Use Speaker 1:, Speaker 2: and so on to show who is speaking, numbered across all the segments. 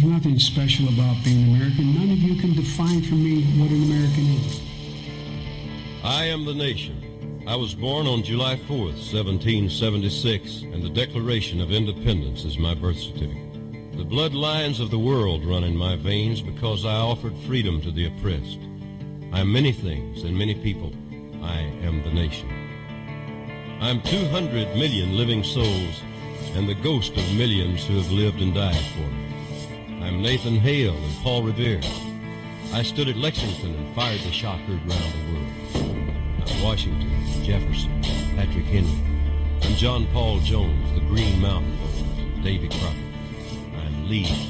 Speaker 1: There's nothing special about being American. None of you can define for me what an American is.
Speaker 2: I am the nation. I was born on July 4th, 1776, and the Declaration of Independence is my birth certificate. The bloodlines of the world run in my veins because I offered freedom to the oppressed. I am many things and many people. I am the nation. I am 200 million living souls and the ghost of millions who have lived and died for me. Nathan Hale and Paul Revere. I stood at Lexington and fired the shot heard round the world. Washington, Jefferson, Patrick Henry. I'm John Paul Jones, the Green Mountain Boys, Davy Crockett. I'm Lee.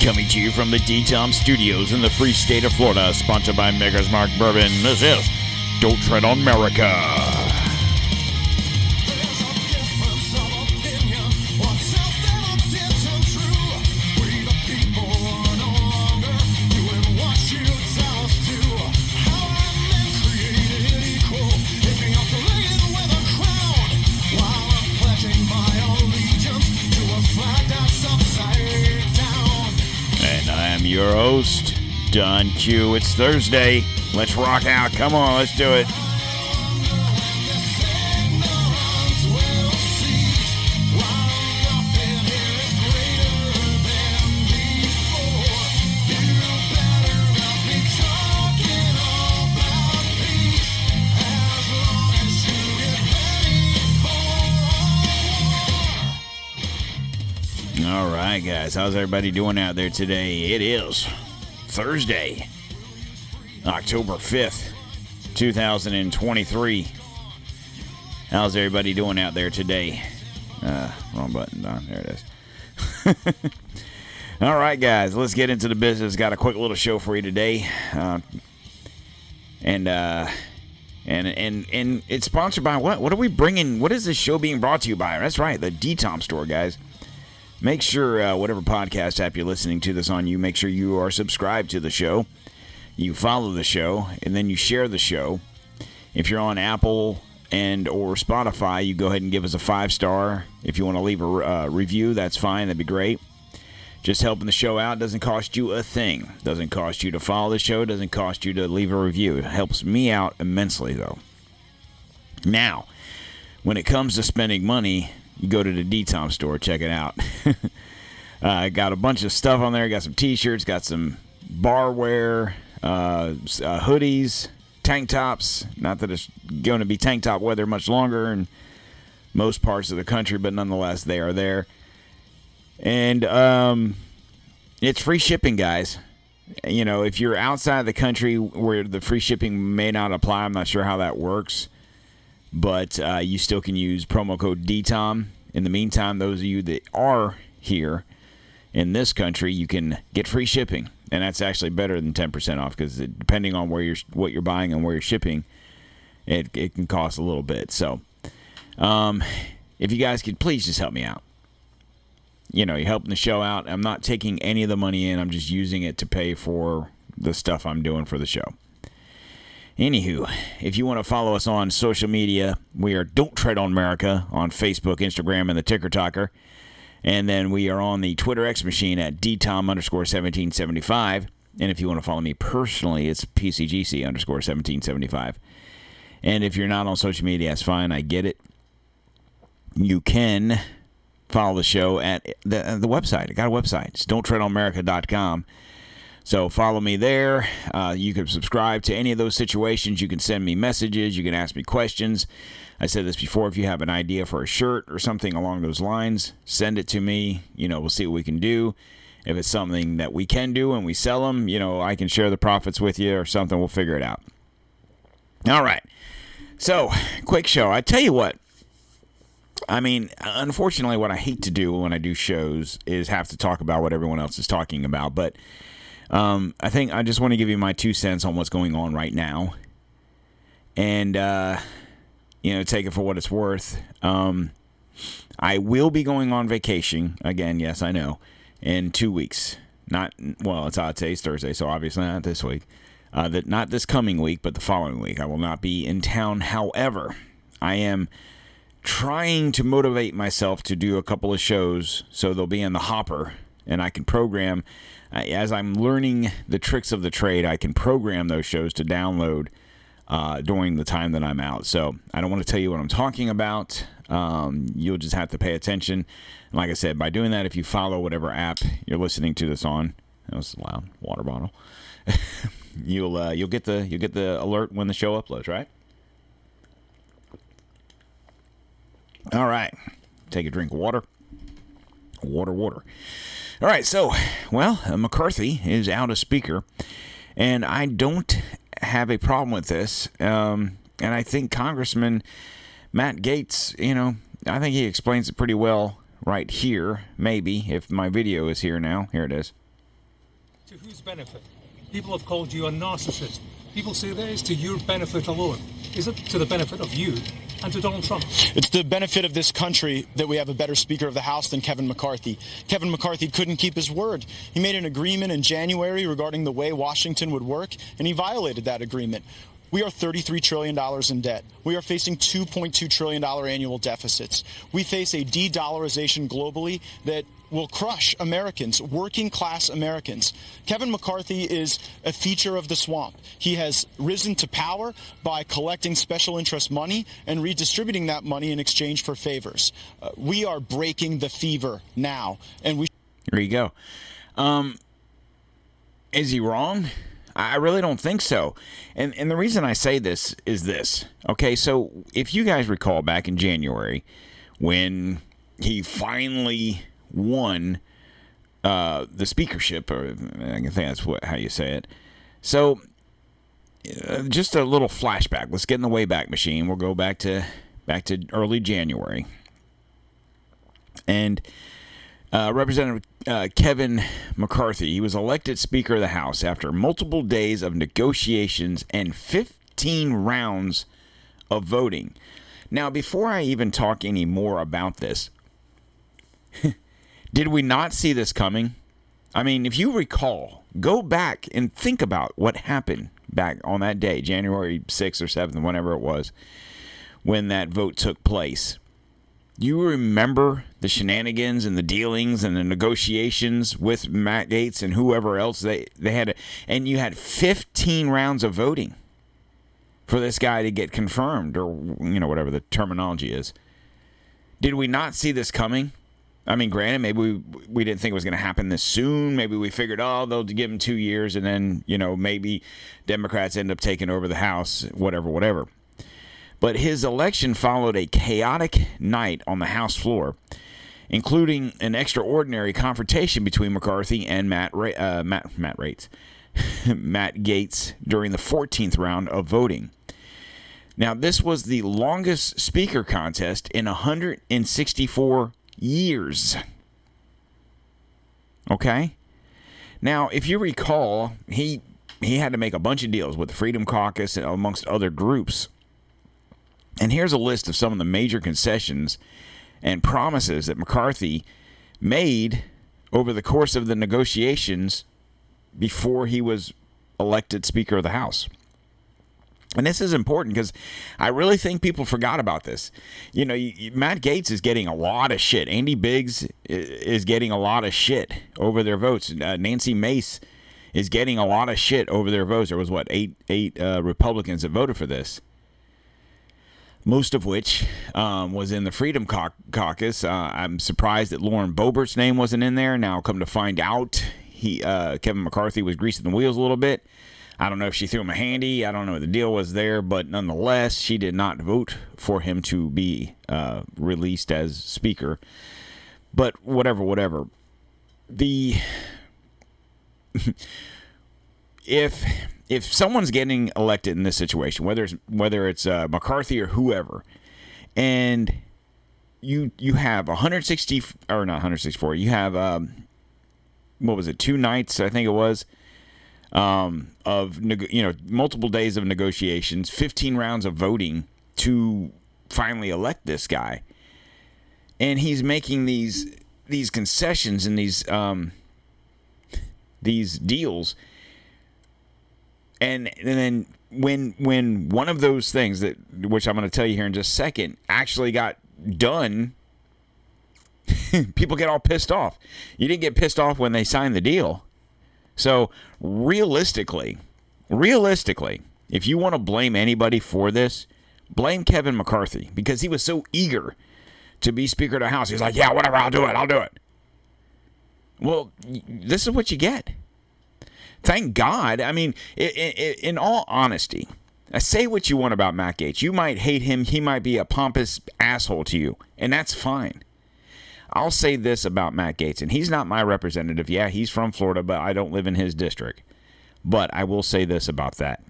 Speaker 3: Coming to you from the D-Tom Studios in the free state of Florida, sponsored by Maker's Mark Bourbon. This is Don't Tread on America. Q. It's Thursday. Let's rock out. Come on, let's do it. All right, guys. How's everybody doing out there today? It is Thursday, October 5th, 2023. How's everybody doing out there today? Uh, wrong button, Don. There it is. All right, guys. Let's get into the business. Got a quick little show for you today. Uh, and, uh, and and and it's sponsored by what? What are we bringing? What is this show being brought to you by? That's right, the D-Tom store, guys. Make sure, uh, whatever podcast app you're listening to this on, you make sure you are subscribed to the show. You follow the show, and then you share the show. If you're on Apple and or Spotify, you go ahead and give us a five star. If you want to leave a uh, review, that's fine. That'd be great. Just helping the show out doesn't cost you a thing. Doesn't cost you to follow the show. Doesn't cost you to leave a review. It helps me out immensely, though. Now, when it comes to spending money, you go to the D-Tom store, check it out. I uh, got a bunch of stuff on there. Got some T-shirts, got some barware, uh, uh, hoodies, tank tops. Not that it's going to be tank top weather much longer in most parts of the country, but nonetheless, they are there. And um, it's free shipping, guys. You know, if you're outside the country where the free shipping may not apply, I'm not sure how that works but uh, you still can use promo code DTOM. In the meantime, those of you that are here in this country, you can get free shipping, and that's actually better than ten percent off because depending on where you're what you're buying and where you're shipping, it it can cost a little bit. So, um, if you guys could please just help me out. You know, you're helping the show out. I'm not taking any of the money in. I'm just using it to pay for the stuff I'm doing for the show. Anywho, if you want to follow us on social media, we are Don't Tread on America on Facebook, Instagram, and the Ticker Talker. And then we are on the Twitter X machine at DTOM underscore 1775. And if you want to follow me personally, it's PCGC underscore 1775. And if you're not on social media, that's fine. I get it. You can follow the show at the, uh, the website. I got a website. It's don'ttreadonamerica.com. So follow me there. Uh, you can subscribe to any of those situations. You can send me messages. You can ask me questions. I said this before. If you have an idea for a shirt or something along those lines, send it to me. You know, we'll see what we can do. If it's something that we can do and we sell them, you know, I can share the profits with you or something. We'll figure it out. All right. So, quick show. I tell you what. I mean, unfortunately, what I hate to do when I do shows is have to talk about what everyone else is talking about. But um, I think I just want to give you my two cents on what's going on right now, and uh, you know, take it for what it's worth. Um, I will be going on vacation again. Yes, I know, in two weeks. not well, it's odd today's Thursday, so obviously not this week. Uh, that not this coming week, but the following week. I will not be in town. However, I am trying to motivate myself to do a couple of shows so they'll be in the hopper and I can program as I'm learning the tricks of the trade. I can program those shows to download uh, during the time that I'm out. So I don't want to tell you what I'm talking about. Um, you'll just have to pay attention. And like I said, by doing that, if you follow whatever app you're listening to this on, that was loud water bottle. you'll uh, you'll get the you'll get the alert when the show uploads, right? All right, take a drink of water. Water, water. All right, so well, uh, McCarthy is out a speaker, and I don't have a problem with this. Um, and I think Congressman Matt Gaetz, you know, I think he explains it pretty well right here. Maybe if my video is here now, here it is.
Speaker 4: To whose benefit? People have called you a narcissist. People say that is to your benefit alone. Is it to the benefit of you and to Donald Trump?
Speaker 5: It's the benefit of this country that we have a better Speaker of the House than Kevin McCarthy. Kevin McCarthy couldn't keep his word. He made an agreement in January regarding the way Washington would work, and he violated that agreement. We are $33 trillion in debt. We are facing $2.2 trillion annual deficits. We face a de dollarization globally that will crush Americans, working class Americans. Kevin McCarthy is a feature of the swamp. He has risen to power by collecting special interest money and redistributing that money in exchange for favors. Uh, we are breaking the fever now, and we.
Speaker 3: There you go. Um, is he wrong? I really don't think so. And and the reason I say this is this. Okay, so if you guys recall back in January when he finally won uh, the speakership, or I think that's what how you say it. So, uh, just a little flashback. Let's get in the Wayback Machine. We'll go back to back to early January, and uh, Representative uh, Kevin McCarthy. He was elected Speaker of the House after multiple days of negotiations and 15 rounds of voting. Now, before I even talk any more about this, did we not see this coming? I mean, if you recall, go back and think about what happened back on that day, January 6th or 7th, whenever it was, when that vote took place. You remember the shenanigans and the dealings and the negotiations with Matt Gaetz and whoever else they they had, and you had 15 rounds of voting for this guy to get confirmed, or you know whatever the terminology is. Did we not see this coming? I mean, granted, maybe we we didn't think it was going to happen this soon. Maybe we figured, oh, they'll give him two years, and then you know maybe Democrats end up taking over the House, whatever, whatever. But his election followed a chaotic night on the House floor, including an extraordinary confrontation between McCarthy and Matt Ra- uh, Matt Matt Rates, Matt Gaetz during the 14th round of voting. Now, this was the longest speaker contest in 164 years. Okay? Now, if you recall, he he had to make a bunch of deals with the Freedom Caucus and amongst other groups and here's a list of some of the major concessions and promises that McCarthy made over the course of the negotiations before he was elected Speaker of the House. And this is important because I really think people forgot about this. You know, Matt Gaetz is getting a lot of shit. Andy Biggs is getting a lot of shit over their votes. Uh, Nancy Mace is getting a lot of shit over their votes. There was what eight eight uh, Republicans that voted for this most of which um, was in the Freedom Caucus. Uh, I'm surprised that Lauren Boebert's name wasn't in there. Now, come to find out, he uh, Kevin McCarthy was greasing the wheels a little bit. I don't know if she threw him a handy. I don't know what the deal was there, but nonetheless, she did not vote for him to be uh, released as Speaker. But whatever, whatever. The if if someone's getting elected in this situation, whether it's whether it's uh, McCarthy or whoever, and you you have 160 or not 164, you have um, what was it, two nights I think it was um, of you know multiple days of negotiations, 15 rounds of voting to finally elect this guy, and he's making these these concessions and these um, these deals. And, and then when when one of those things that which I'm going to tell you here in just a second actually got done, people get all pissed off. You didn't get pissed off when they signed the deal. So realistically, realistically, if you want to blame anybody for this, blame Kevin McCarthy because he was so eager to be Speaker of the House. He's like, yeah, whatever, I'll do it, I'll do it. Well, this is what you get. Thank God. I mean, in all honesty, uh, say what you want about Matt Gaetz. You might hate him. He might be a pompous asshole to you, and that's fine. I'll say this about Matt Gaetz, and he's not my representative. Yeah, he's from Florida, but I don't live in his district. But I will say this about that.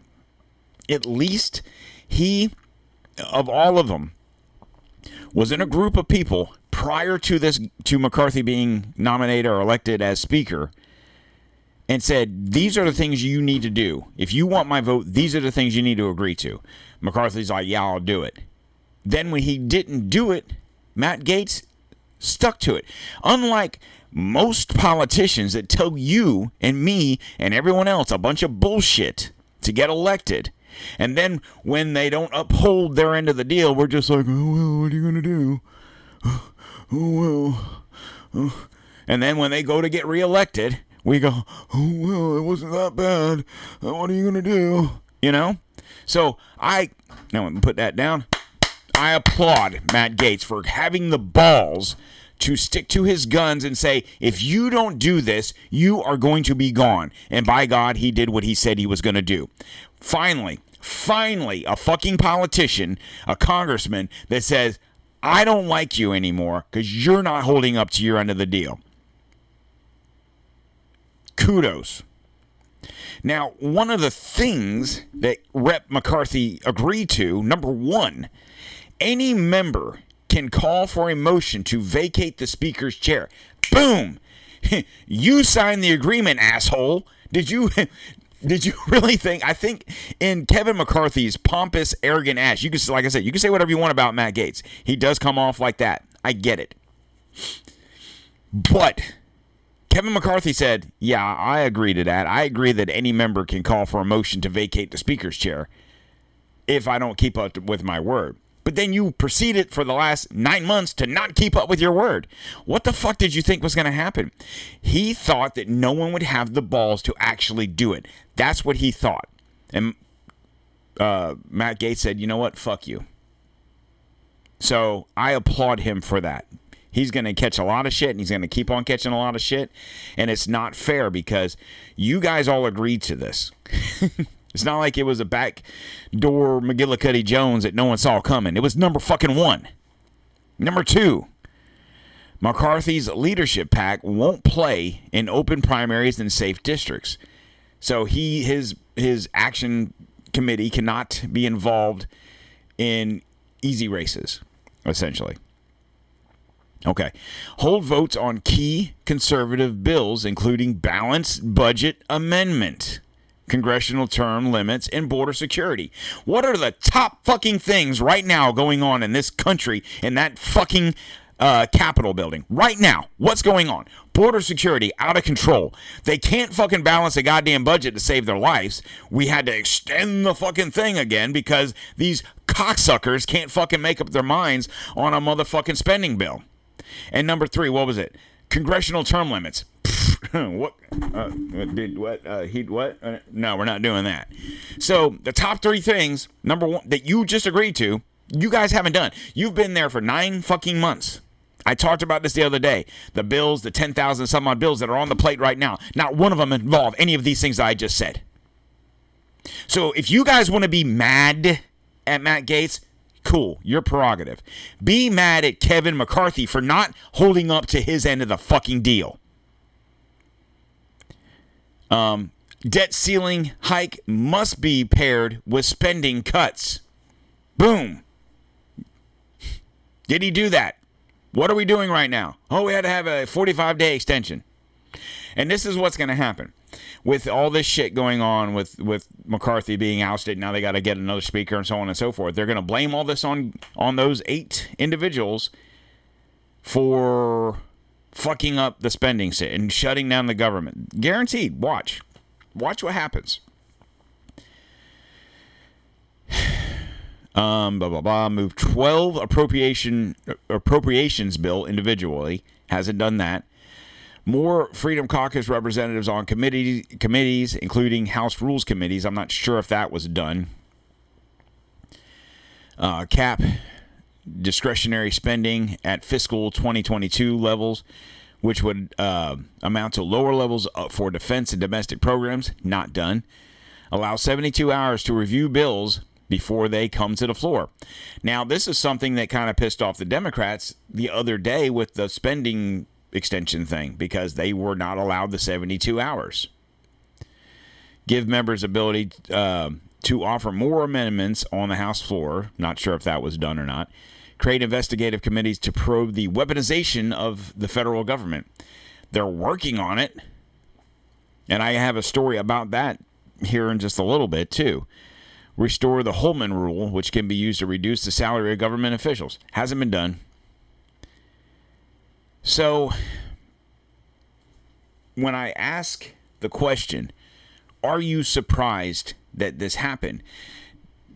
Speaker 3: At least he, of all of them, was in a group of people prior to this to McCarthy being nominated or elected as speaker and said these are the things you need to do. If you want my vote, these are the things you need to agree to. McCarthy's like, "Yeah, I'll do it." Then when he didn't do it, Matt Gaetz stuck to it. Unlike most politicians that tell you and me and everyone else a bunch of bullshit to get elected. And then when they don't uphold their end of the deal, we're just like, oh, well, what are you going to do? oh well. Oh. And then when they go to get reelected, we go, oh well, it wasn't that bad. Uh, what are you gonna do? You know. So I now I'm put that down. I applaud Matt Gaetz for having the balls to stick to his guns and say, if you don't do this, you are going to be gone. And by God, he did what he said he was going to do. Finally, finally, a fucking politician, a congressman that says, I don't like you anymore because you're not holding up to your end of the deal. Kudos. Now, one of the things that Rep McCarthy agreed to, number one, any member can call for a motion to vacate the speaker's chair. Boom! you signed the agreement, asshole. Did you did you really think? I think in Kevin McCarthy's pompous, arrogant ass, you can, like I said, you can say whatever you want about Matt Gaetz. He does come off like that. I get it. But Kevin McCarthy said, Yeah, I agree to that. I agree that any member can call for a motion to vacate the speaker's chair if I don't keep up with my word. But then you proceeded for the last nine months to not keep up with your word. What the fuck did you think was going to happen? He thought that no one would have the balls to actually do it. That's what he thought. And uh, Matt Gaetz said, you know what? Fuck you. So I applaud him for that. He's going to catch a lot of shit and he's going to keep on catching a lot of shit. And it's not fair because you guys all agreed to this. it's not like it was a backdoor McGillicuddy Jones that no one saw coming. It was number fucking one. Number two, McCarthy's leadership pack won't play in open primaries in safe districts. So he his his action committee cannot be involved in easy races, essentially. Okay. Hold votes on key conservative bills, including balanced budget amendment, congressional term limits, and border security. What are the top fucking things right now going on in this country in that fucking uh, Capitol building right now. What's going on? Border security out of control. They can't fucking balance a goddamn budget to save their lives. We had to extend the fucking thing again because these cocksuckers can't fucking make up their minds on a motherfucking spending bill. And number three, what was it? Congressional term limits. what uh, did what uh, he what? Uh, no, we're not doing that. So the top three things, number one, that you just agreed to, you guys haven't done. You've been there for nine fucking months. I talked about this the other day. The bills, the 10,000 some odd bills that are on the plate right now, not one of them involve any of these things I just said. So if you guys want to be mad at Matt Gaetz, cool, your prerogative. Be mad at Kevin McCarthy for not holding up to his end of the fucking deal. Um, debt ceiling hike must be paired with spending cuts. Boom. Did he do that? What are we doing right now? Oh, we had to have a 45 day extension. And this is what's going to happen with all this shit going on with with McCarthy being ousted. Now they got to get another speaker and so on and so forth. They're going to blame all this on on those eight individuals for fucking up the spending and shutting down the government. Guaranteed. Watch. Watch what happens. Um, blah blah blah. Move twelve appropriation appropriations bill individually. Hasn't done that. More Freedom Caucus representatives on committee, committees, including House Rules committees. I'm not sure if that was done. Uh, cap discretionary spending at fiscal 2022 levels, which would uh, amount to lower levels for defense and domestic programs. Not done. Allow 72 hours to review bills before they come to the floor. Now, this is something that kind of pissed off the Democrats the other day with the spending extension thing because they were not allowed the 72 hours. Give members ability uh, to offer more amendments on the House floor. Not sure if that was done or not. Create investigative committees to probe the weaponization of the federal government. They're working on it. And I have a story about that here in just a little bit, too. Restore the Holman rule, which can be used to reduce the salary of government officials. Hasn't been done. So, when I ask the question, are you surprised that this happened?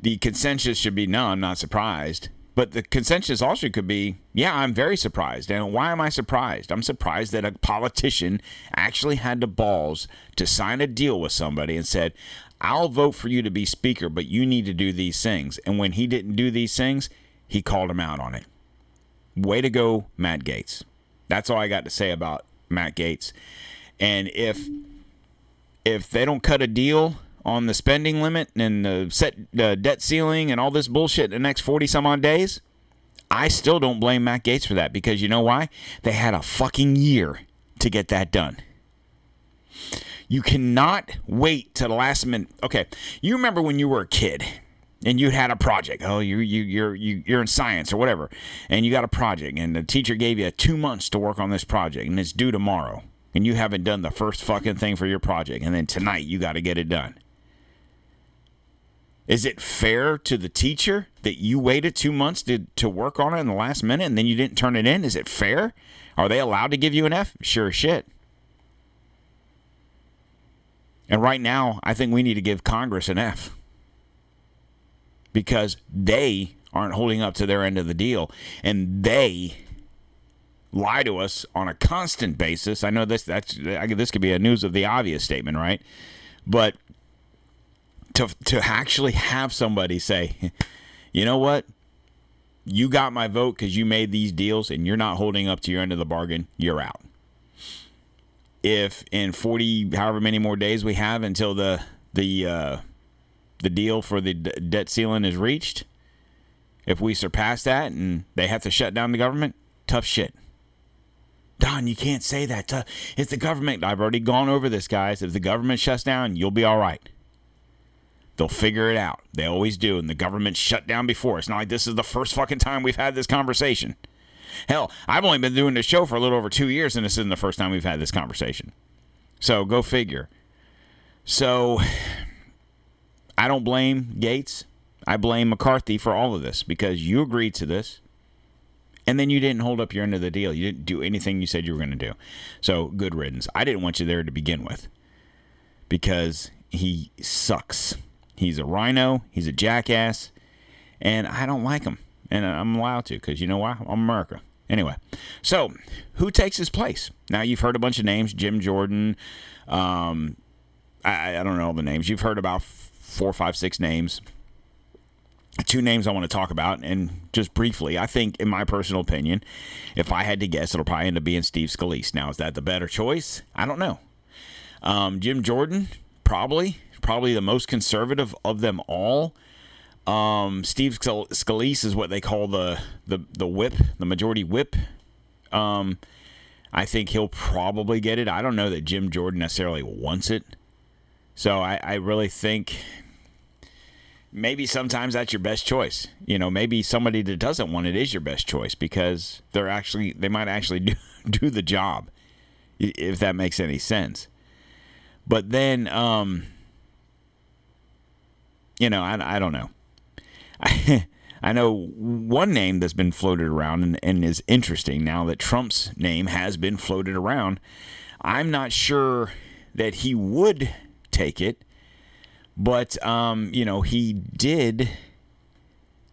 Speaker 3: The consensus should be, no, I'm not surprised. But the consensus also could be, yeah, I'm very surprised. And why am I surprised? I'm surprised that a politician actually had the balls to sign a deal with somebody and said, I'll vote for you to be speaker, but you need to do these things. And when he didn't do these things, he called him out on it. Way to go, Matt Gaetz. That's all I got to say about Matt Gaetz. And if if they don't cut a deal on the spending limit and the set uh, debt ceiling and all this bullshit in the next 40 some odd days, I still don't blame Matt Gaetz for that because you know why? They had a fucking year to get that done. You cannot wait to the last minute. Okay, you remember when you were a kid and you had a project. Oh, you you you're you, you're in science or whatever, and you got a project, and the teacher gave you two months to work on this project, and it's due tomorrow, and you haven't done the first fucking thing for your project, and then tonight you got to get it done. Is it fair to the teacher that you waited two months to, to work on it in the last minute and then you didn't turn it in? Is it fair? Are they allowed to give you an F? Sure as shit. And right now, I think we need to give Congress an F because they aren't holding up to their end of the deal and they lie to us on a constant basis. I know this that's this could be a news of the obvious statement, right? But to to actually have somebody say, "You know what? You got my vote cuz you made these deals and you're not holding up to your end of the bargain. You're out." If in 40 however many more days we have until the the uh the deal for the d- debt ceiling is reached, if we surpass that and they have to shut down the government, tough shit. Don, you can't say that. It's the government. I've already gone over this, guys. If the government shuts down, you'll be all right. They'll figure it out. They always do. And the government shut down before. It's not like this is the first fucking time we've had this conversation. Hell, I've only been doing this show for a little over two years, and this isn't the first time we've had this conversation. So go figure. So I don't blame Gaetz. I blame McCarthy for all of this because you agreed to this and then you didn't hold up your end of the deal. You didn't do anything you said you were going to do. So good riddance. I didn't want you there to begin with because he sucks. He's a RINO, he's a jackass, and I don't like him. And I'm allowed to because you know why? I'm America. Anyway, so who takes his place? Now you've heard a bunch of names Jim Jordan. Um, I, I don't know all the names. You've heard about four, five, six names. Two names I want to talk about, and just briefly, I think, in my personal opinion, if I had to guess, it'll probably end up being Steve Scalise. Now, is that the better choice? I don't know. Um, Jim Jordan, probably, probably the most conservative of them all. Um, Steve Scalise is what they call the the the whip, the majority whip. Um, I think he'll probably get it. I don't know that Jim Jordan necessarily wants it. So I, I really think maybe sometimes that's your best choice. You know, maybe somebody that doesn't want it is your best choice because they're actually they might actually do, do the job if that makes any sense. But then um you know, I, I don't know. I I know one name that's been floated around and, and is interesting now that Trump's name has been floated around. I'm not sure that he would take it, but um, you know, he did.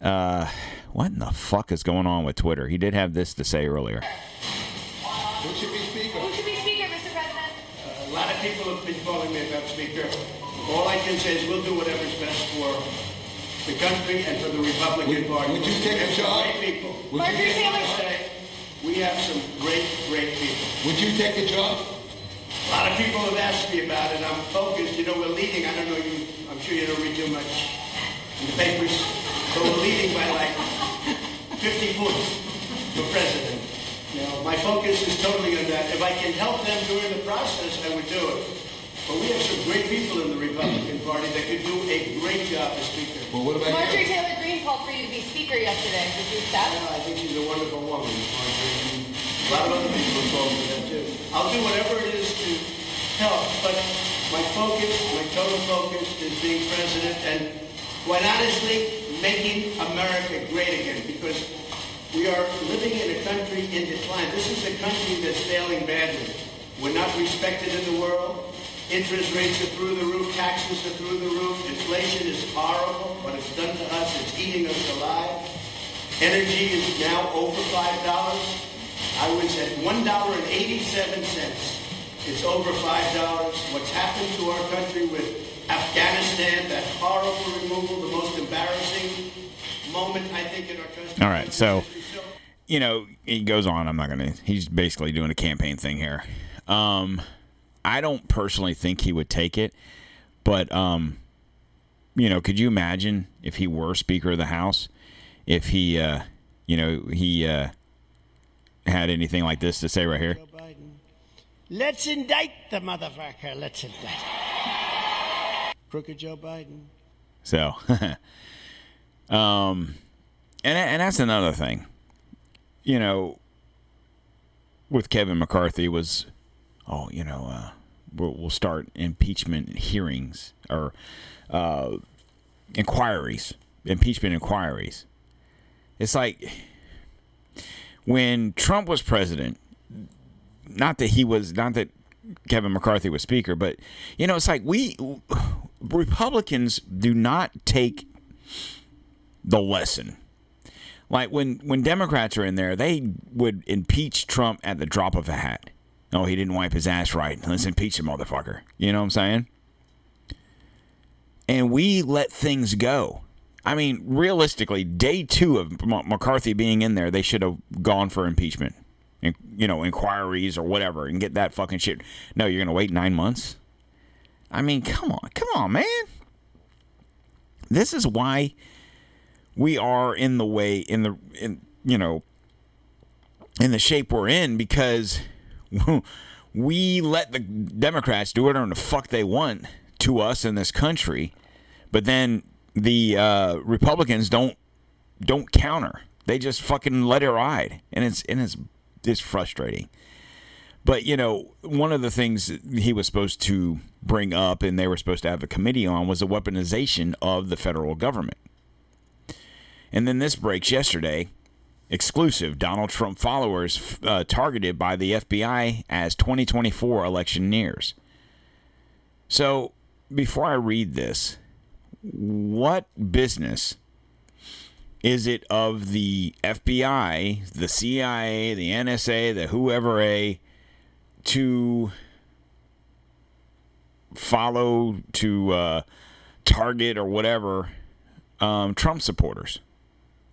Speaker 3: Uh, what in the fuck is going on with Twitter? He did have this to say earlier.
Speaker 6: Who should be speaker?
Speaker 7: Who should be speaker, Mr. President?
Speaker 6: A lot of people have been calling me about speaker. All I can say is we'll do whatever's best for the country and for the Republican Party.
Speaker 8: would you take
Speaker 6: We
Speaker 8: a job?
Speaker 6: Great people.
Speaker 8: Would you
Speaker 7: Marjorie
Speaker 8: take-
Speaker 7: Taylor.
Speaker 6: Say, We have some great, great people.
Speaker 8: Would you take the job?
Speaker 6: A lot of people have asked me about it. I'm focused. You know, we're leading. I don't know you. I'm sure you don't read too much in the papers, but we're leading by like 50 points for president. You know, my focus is totally on that. If I can help them during the process, I would do it. But we have some great people in the Republican Party that could do a great job as Speaker.
Speaker 8: Well, what about
Speaker 7: Marjorie
Speaker 8: you?
Speaker 7: Taylor Greene called for you to be speaker yesterday. Did you accept?
Speaker 6: Yeah, I think she's a wonderful woman. Marjorie. Lot of other people calling for that too. I'll do whatever it is to help, but my focus, my total focus is being president and quite honestly, making America great again because we are living in a country in decline. This is a country that's failing badly. We're not respected in the world. Interest rates are through the roof. Taxes are through the roof. Inflation is horrible. What it's done to us, it's eating us alive. Energy is now over five dollars. I was at one dollar and eighty-seven cents. It's over five dollars. What's happened to our country with Afghanistan, that horrible removal, the most embarrassing moment I think in our country.
Speaker 3: All right, so you know he goes on. I'm not gonna. He's basically doing a campaign thing here. Um, I don't personally think he would take it, but um, you know, could you imagine if he were Speaker of the House, if he, uh, you know, he uh, had anything like this to say right here?
Speaker 9: Let's indict the motherfucker. Let's indict. Crooked Joe Biden.
Speaker 3: So, um, and and that's another thing. You know, with Kevin McCarthy was, oh, you know, uh, we'll, we'll start impeachment hearings or uh, inquiries, impeachment inquiries. It's like when Trump was president. Not that he was, not that Kevin McCarthy was speaker, but you know, it's like we Republicans do not take the lesson. Like when when Democrats are in there, they would impeach Trump at the drop of a hat. Oh, he didn't wipe his ass right. Let's impeach the motherfucker. You know what I'm saying? And we let things go. I mean, realistically, day two of McCarthy being in there, they should have gone for impeachment, and you know, inquiries or whatever, and get that fucking shit. No, you're gonna wait nine months. I mean, come on, come on, man. This is why we are in the way in the in you know in the shape we're in because we let the Democrats do whatever the fuck they want to us in this country, but then the uh, Republicans don't don't counter. They just fucking let it ride, and it's and it's it's frustrating. But you know, one of the things he was supposed to bring up, and they were supposed to have a committee on, was the weaponization of the federal government. And then this breaks yesterday. Exclusive Donald Trump followers uh, targeted by the FBI as 2024 election nears. So, before I read this, what business is it of the FBI, the CIA, the NSA, the whoever a to follow, to uh, target, or whatever um, Trump supporters?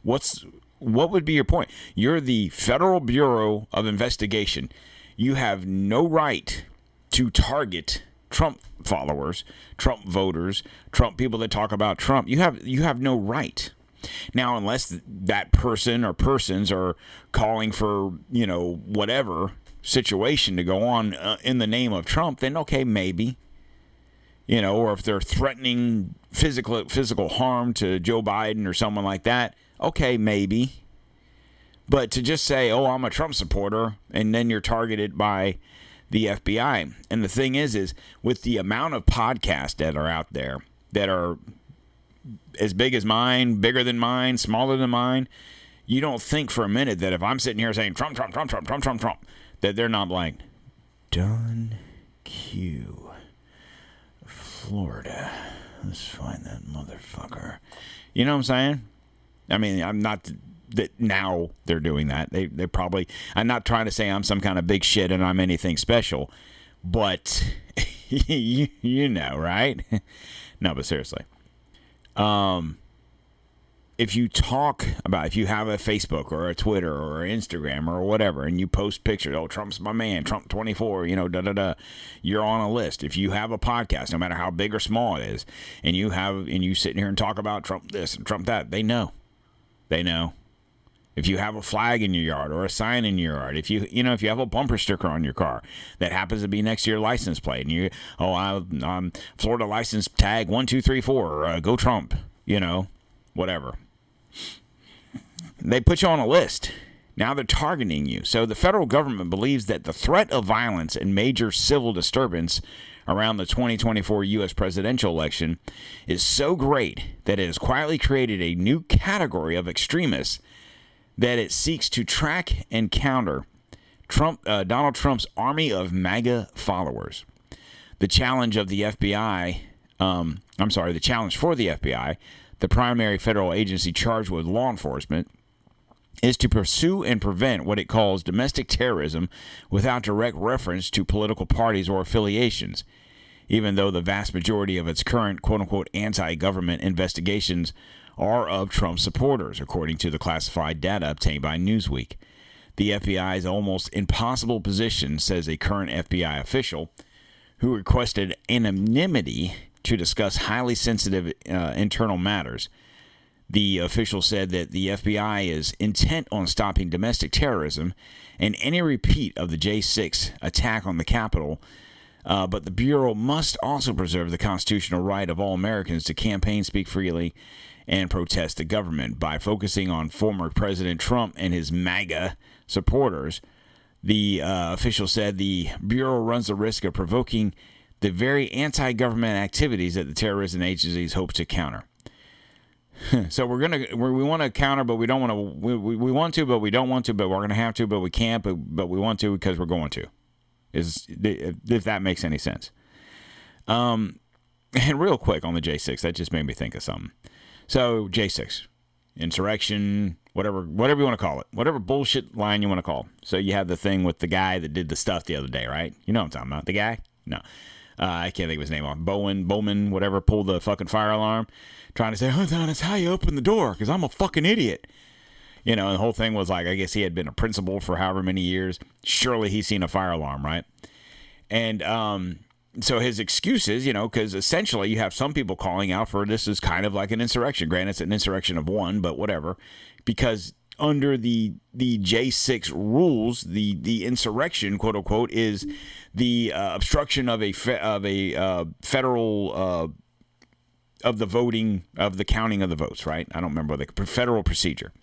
Speaker 3: What's what would be your point? You're the Federal Bureau of Investigation. You have no right to target Trump followers, Trump voters, Trump people that talk about Trump. You have you have no right. Now, unless that person or persons are calling for, you know, whatever situation to go on uh, in the name of Trump, then okay, maybe. You know, or if they're threatening physical physical harm to Joe Biden or someone like that, okay, maybe. But to just say, "Oh, I'm a Trump supporter," and then you're targeted by the FBI. And the thing is, is with the amount of podcasts that are out there that are as big as mine, bigger than mine, smaller than mine, you don't think for a minute that if I'm sitting here saying Trump, Trump, Trump, Trump, Trump, Trump, Trump, that they're not like Don Q, Florida. Let's find that motherfucker. You know what I'm saying? I mean, I'm not that now they're doing that. They they probably. I'm not trying to say I'm some kind of big shit and I'm anything special, but you you know, right? no, but seriously, um, if you talk about if you have a Facebook or a Twitter or Instagram or whatever, and you post pictures, oh Trump's my man, Trump twenty four, you know, da da da, you're on a list. If you have a podcast, no matter how big or small it is, and you have and you sit here and talk about Trump this and Trump that, they know, they know. If you have a flag in your yard or a sign in your yard, if you you know if you have a bumper sticker on your car that happens to be next to your license plate, and you oh I, am Florida license tag one two three four, uh, go Trump, you know, whatever. They put you on a list. Now they're targeting you. So the federal government believes that the threat of violence and major civil disturbance around the 2024 U.S. presidential election is so great that it has quietly created a new category of extremists that it seeks to track and counter Trump, uh, Donald Trump's army of MAGA followers. The challenge of the FBI, um, I'm sorry, the challenge for the FBI, the primary federal agency charged with law enforcement, is to pursue and prevent what it calls domestic terrorism without direct reference to political parties or affiliations, even though the vast majority of its current quote unquote anti government investigations are of Trump supporters, according to the classified data obtained by Newsweek. The FBI's almost impossible position, says a current FBI official who requested anonymity to discuss highly sensitive uh, internal matters. The official said that the FBI is intent on stopping domestic terrorism and any repeat of the J6 attack on the Capitol. Uh, but the Bureau must also preserve the constitutional right of all Americans to campaign, speak freely, and protest the government. By focusing on former President Trump and his MAGA supporters, the uh, official said the Bureau runs the risk of provoking the very anti government activities that the terrorism agencies hope to counter. so we're gonna we're, we want to counter, but we don't want to. We, we, we want to, but we don't want to. But we're gonna have to, but we can't. But but we want to because we're going to. Is if that makes any sense. Um, and real quick on the J6, that just made me think of something. So J6, insurrection, whatever whatever you want to call it, whatever bullshit line you want to call. So you have the thing with the guy that did the stuff the other day, right? You know what I'm talking about? The guy? No, uh, I can't think of his name off. Bowen, Bowman, whatever, pulled the fucking fire alarm trying to say, "Oh, Don, it's how you open the door," because I'm a fucking idiot. You know, the whole thing was like, I guess he had been a principal for however many years. Surely he's seen a fire alarm, right? And um, so his excuses, you know, because essentially you have some people calling out for this is kind of like an insurrection. Granted, it's an insurrection of one, but whatever, because under the the J6 rules, the the insurrection, quote unquote, is the uh, obstruction of a fe- of a uh, federal uh, of the voting of the counting of the votes, right? I don't remember the federal procedure.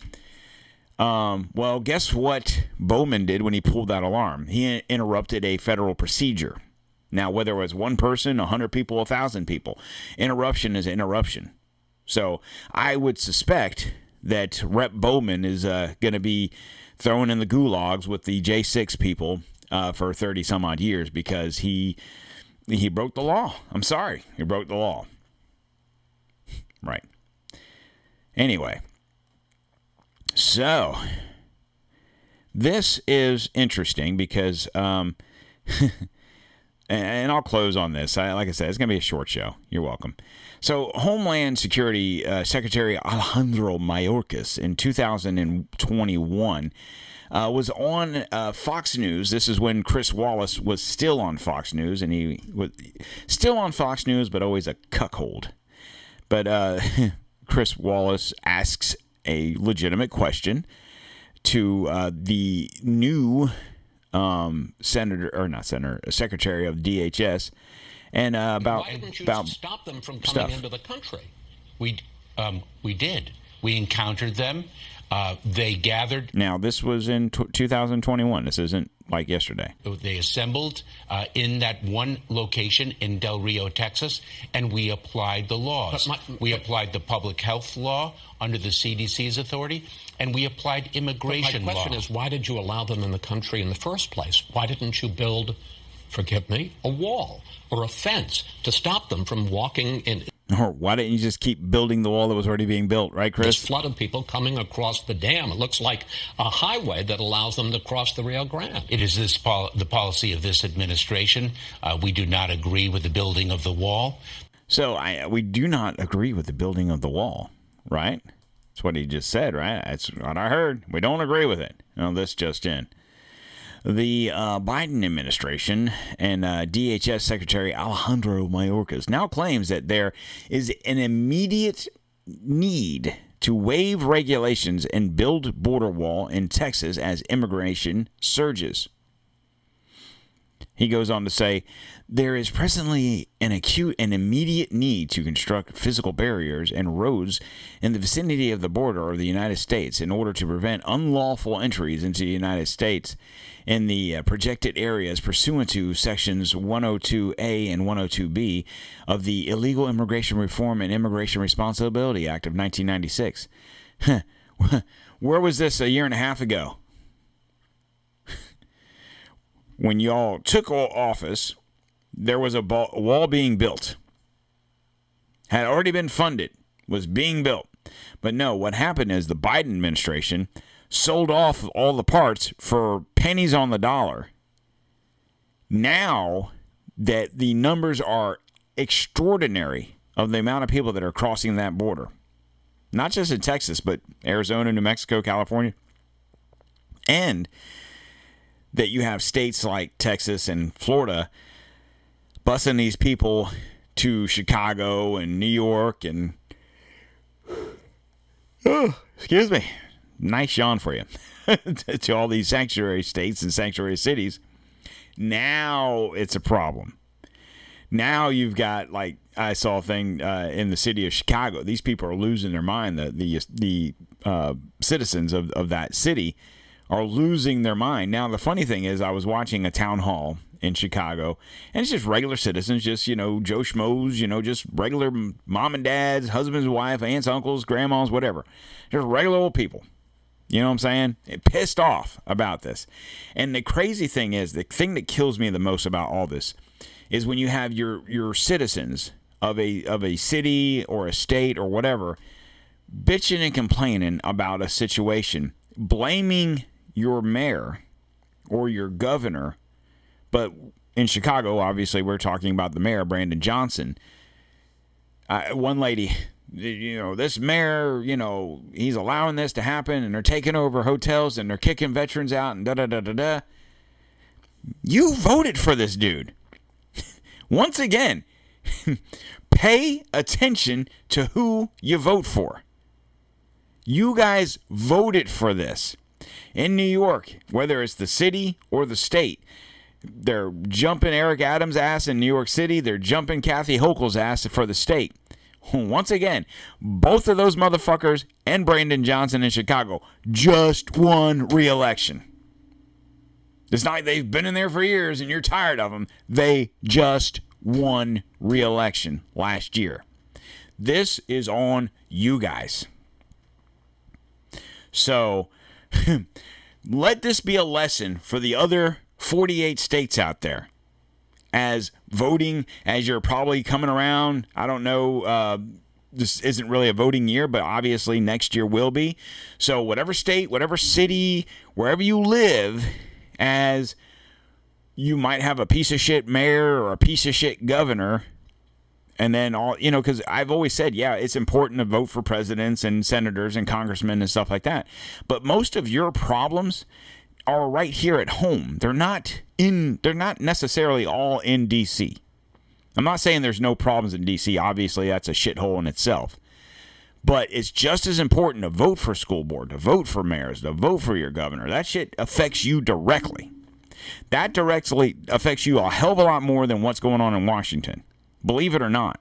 Speaker 3: Um, well, guess what Bowman did when he pulled that alarm? He interrupted a federal procedure. Now, whether it was one person, a hundred people, a thousand people, interruption is interruption. So I would suspect that Rep Bowman is uh, going to be thrown in the gulags with the J6 people uh, for 30 some odd years because he he broke the law. I'm sorry, he broke the law. Right. Anyway, so this is interesting because, um, and I'll close on this. I, like I said, it's going to be a short show. You're welcome. So, Homeland Security uh, Secretary Alejandro Mayorkas in 2021 uh, was on uh, Fox News. This is when Chris Wallace was still on Fox News, and he was still on Fox News, but always a cuckold. But uh, Chris Wallace asks a legitimate question to uh, the new um, senator, or not senator, secretary of DHS, and uh, about
Speaker 8: Why didn't you
Speaker 3: about
Speaker 8: stop them from coming
Speaker 3: stuff.
Speaker 8: into the country? We um, we did. We encountered them. Uh, they gathered.
Speaker 3: Now this was in t- 2021. This isn't like yesterday.
Speaker 8: They assembled uh, in that one location in Del Rio, Texas, and we applied the laws.
Speaker 10: My,
Speaker 8: we applied the public health law under the CDC's authority, and we applied immigration
Speaker 10: my question
Speaker 8: law.
Speaker 10: is, why did you allow them in the country in the first place? Why didn't you build, forgive me, a wall or a fence to stop them from walking in?
Speaker 3: Or why didn't you just keep building the wall that was already being built, right, Chris?
Speaker 10: This flood of people coming across the dam. It looks like a highway that allows them to cross the Rio Grande.
Speaker 8: It is this pol- the policy of this administration. Uh, we do not agree with the building of the wall.
Speaker 3: So I, we do not agree with the building of the wall, right? That's what he just said, right? That's what I heard. We don't agree with it. Well, this just in. The uh, Biden administration and uh, DHS Secretary Alejandro Mayorkas now claims that there is an immediate need to waive regulations and build border wall in Texas as immigration surges. He goes on to say, there is presently an acute and immediate need to construct physical barriers and roads in the vicinity of the border of the United States in order to prevent unlawful entries into the United States in the uh, projected areas pursuant to sections 102A and 102B of the Illegal Immigration Reform and Immigration Responsibility Act of 1996. Where was this a year and a half ago? When y'all took office, there was a wall being built. Had already been funded, was being built. But no, what happened is the Biden administration sold off all the parts for pennies on the dollar. Now that the numbers are extraordinary of the amount of people that are crossing that border, not just in Texas, but Arizona, New Mexico, California, and that you have states like Texas and Florida busing these people to Chicago and New York and oh, excuse me, nice yawn for you to all these sanctuary states and sanctuary cities. Now it's a problem. Now you've got like I saw a thing uh, in the city of Chicago. These people are losing their mind. The the the uh, citizens of, of that city are losing their mind. Now, the funny thing is, I was watching a town hall in Chicago, and it's just regular citizens, just, you know, Joe Schmoes, you know, just regular mom and dads, husbands, wife, aunts, uncles, grandmas, whatever. Just regular old people. You know what I'm saying? It pissed off about this. And the crazy thing is, the thing that kills me the most about all this is when you have your your citizens of a of a city or a state or whatever bitching and complaining about a situation, blaming your mayor or your governor, but in Chicago, obviously, we're talking about the mayor, Brandon Johnson. Uh, one lady, you know, this mayor, you know, he's allowing this to happen and they're taking over hotels and they're kicking veterans out and da da da da da. You voted for this dude. Once again, pay attention to who you vote for. You guys voted for this in New York, whether it's the city or the state. They're jumping Eric Adams' ass in New York City. They're jumping Kathy Hochul's ass for the state. Once again, both of those motherfuckers and Brandon Johnson in Chicago just won re-election. It's not like they've been in there for years and you're tired of them. They just won re-election last year. This is on you guys. So let this be a lesson for the other 48 states out there. As voting, as you're probably coming around, I don't know, uh, this isn't really a voting year, but obviously next year will be. So, whatever state, whatever city, wherever you live, as you might have a piece of shit mayor or a piece of shit governor and then all you know because i've always said yeah it's important to vote for presidents and senators and congressmen and stuff like that. But most of your problems are right here at home. They're not in they're not necessarily all in dc i'm not saying there's no problems in dc obviously that's a shithole in itself. But it's just as important to vote for school board to vote for mayors to vote for your governor. That shit affects you directly. That directly affects you a hell of a lot more than what's going on in washington believe it or not.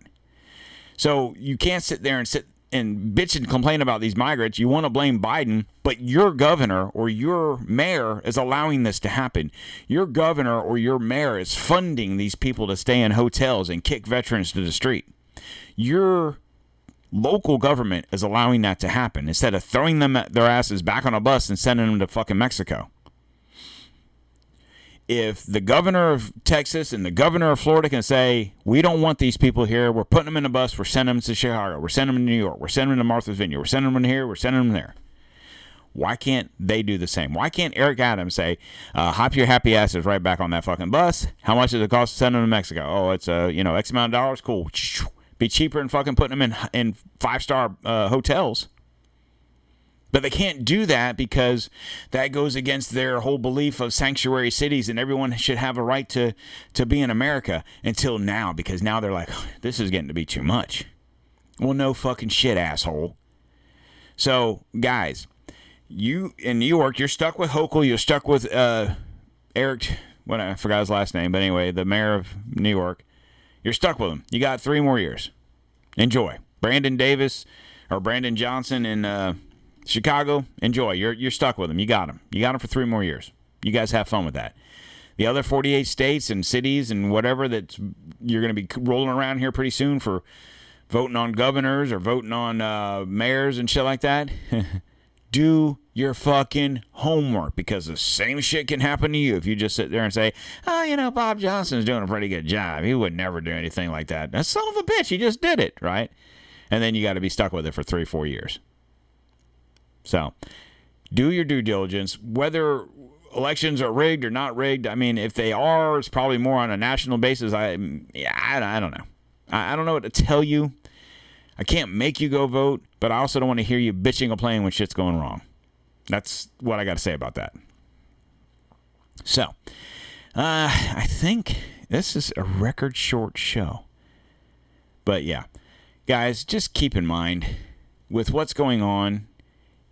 Speaker 3: So you can't sit there and sit and bitch and complain about these migrants. You want to blame Biden, but your governor or your mayor is allowing this to happen. Your governor or your mayor is funding these people to stay in hotels and kick veterans to the street. Your local government is allowing that to happen instead of throwing them their asses back on a bus and sending them to fucking Mexico if the governor of Texas and the governor of Florida can say, we don't want these people here, we're putting them in a bus, we're sending them to Chicago, we're sending them to New York, we're sending them to Martha's Vineyard, we're sending them here, we're sending them there. Why can't they do the same? Why can't Eric Adams say, uh, hop your happy asses right back on that fucking bus? How much does it cost to send them to Mexico? Oh, it's uh, you know, X amount of dollars? Cool. Be cheaper than fucking putting them in, in five star uh, hotels. But they can't do that because that goes against their whole belief of sanctuary cities and everyone should have a right to, to be in America until now, because now they're like, this is getting to be too much. Well, no fucking shit, asshole. So, guys, you in New York, you're stuck with Hochul, you're stuck with uh, Eric, what I forgot his last name, but anyway, the mayor of New York. You're stuck with him. You got three more years. Enjoy. Brandon Davis or Brandon Johnson and uh, Chicago, enjoy. You're you're stuck with them. You got them. You got them for three more years. You guys have fun with that. The other 48 states and cities and whatever that you're going to be rolling around here pretty soon for voting on governors or voting on uh, mayors and shit like that. do your fucking homework because the same shit can happen to you if you just sit there and say, "Oh, you know, Bob Johnson's doing a pretty good job. He would never do anything like that." That son of a bitch, he just did it, right? And then you got to be stuck with it for three, four years. So do your due diligence. Whether elections are rigged or not rigged, I mean, if they are, it's probably more on a national basis. I, yeah, I, I don't know. I, I don't know what to tell you. I can't make you go vote, but I also don't want to hear you bitching or playing when shit's going wrong. That's what I got to say about that. So, uh, I think this is a record short show. But yeah, guys, just keep in mind with what's going on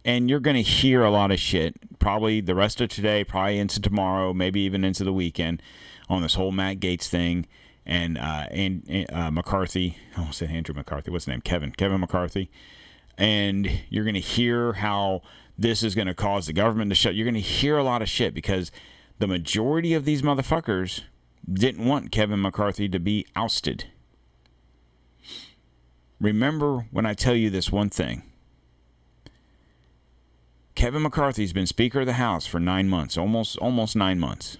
Speaker 3: and you're going to hear a lot of shit probably the rest of today, probably into tomorrow, maybe even into the weekend on this whole Matt Gaetz thing and uh, and uh, McCarthy. I almost said Andrew McCarthy. What's his name? Kevin. Kevin McCarthy. And you're going to hear how this is going to cause the government to shut. You're going to hear a lot of shit because the majority of these motherfuckers didn't want Kevin McCarthy to be ousted. Remember when I tell you this one thing Kevin McCarthy's been Speaker of the House for nine months, almost almost nine months.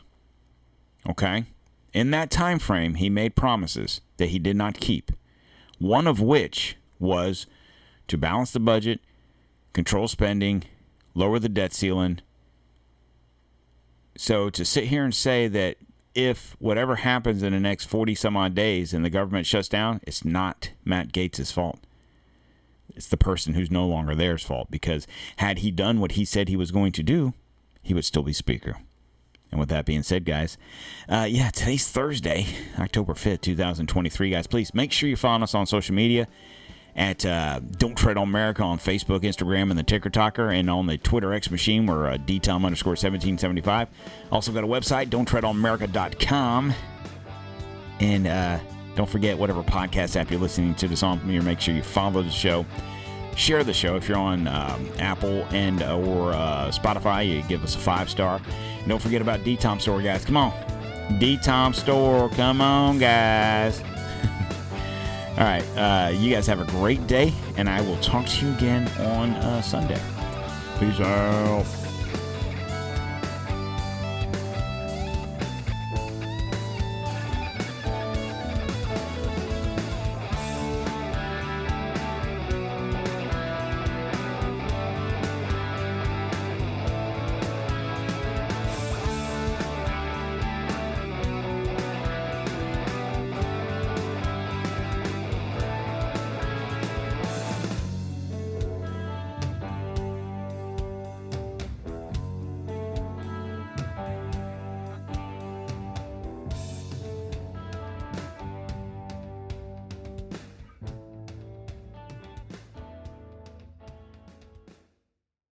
Speaker 3: Okay? In that time frame, he made promises that he did not keep. One of which was to balance the budget, control spending, lower the debt ceiling. So to sit here and say that if whatever happens in the next 40 some odd days and the government shuts down, it's not Matt Gaetz' fault it's the person who's no longer there's fault because had he done what he said he was going to do, he would still be Speaker. And with that being said, guys, uh, yeah, today's Thursday, October 5th, 2023. Guys, please make sure you follow us on social media at uh, Don't Tread on America on Facebook, Instagram, and the Ticker Talker, and on the Twitter X machine, we're uh, DTOM underscore 1775. Also got a website, don'ttreadonamerica.com. And uh, don't forget, whatever podcast app you're listening to this on, make sure you follow the show. Share the show if you're on um, Apple and uh, or uh, Spotify. You give us a five star. And don't forget about D Tom Store, guys. Come on, D Tom Store. Come on, guys. All right, uh, you guys have a great day, and I will talk to you again on uh, Sunday. Peace out.